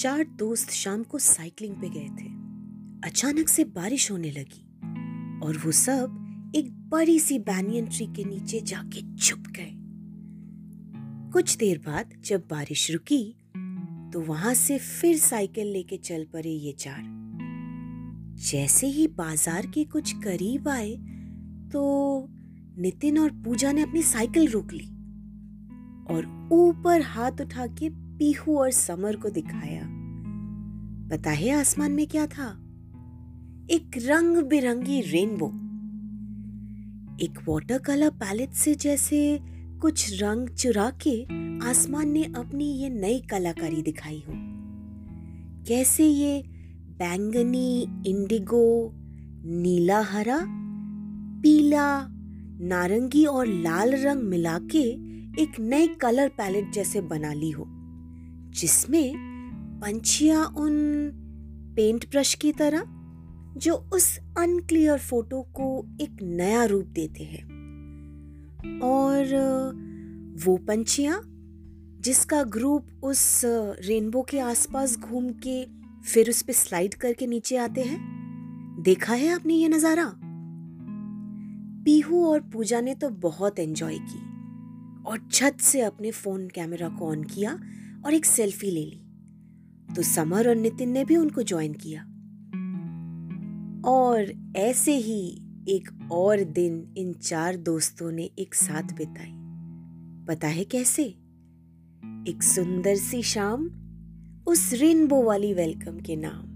चार दोस्त शाम को साइकिलिंग पे गए थे। अचानक से बारिश होने लगी और वो सब एक बड़ी सी बैनियन ट्री के नीचे जाके छुप गए। कुछ देर बाद जब बारिश रुकी तो वहाँ से फिर साइकिल लेके चल पड़े ये चार। जैसे ही बाज़ार के कुछ करीब आए तो नितिन और पूजा ने अपनी साइकिल रोक ली और ऊपर हाथ उठा के पीहू और समर को दिखाया। पता है आसमान में क्या था? एक रंग बिरंगी रेनबो। एक वाटर कलर पैलेट से जैसे कुछ रंग चुरा के आसमान ने अपनी ये नई कलाकारी दिखाई हो। कैसे ये बैंगनी, इंडिगो, नीला हरा, पीला, नारंगी और लाल रंग मिला के एक नए कलर पैलेट जैसे बना ली हो। जिसमें पंछियाँ उन पेंट ब्रश की तरह, जो उस अनक्लियर फ़ोटो को एक नया रूप देते हैं। और, वो पंछियाँ, जिसका ग्रुप उस रेनबो के आसपास घूम के फिर उस पर स्लाइड करके नीचे आते हैं। देखा है आपने ये नज़ारा? पीहू और पूजा ने तो बहुत एंजॉय की और छत से अपने फ़ोन कैमरा को ऑन किया और एक सेल्फी ले ली। तो समर और नितिन ने भी उनको ज्वाइन किया। और ऐसे ही एक और दिन इन चार दोस्तों ने एक साथ बिताई। पता है कैसे? एक सुंदर सी शाम उस रेनबो वाली वेलकम के नाम।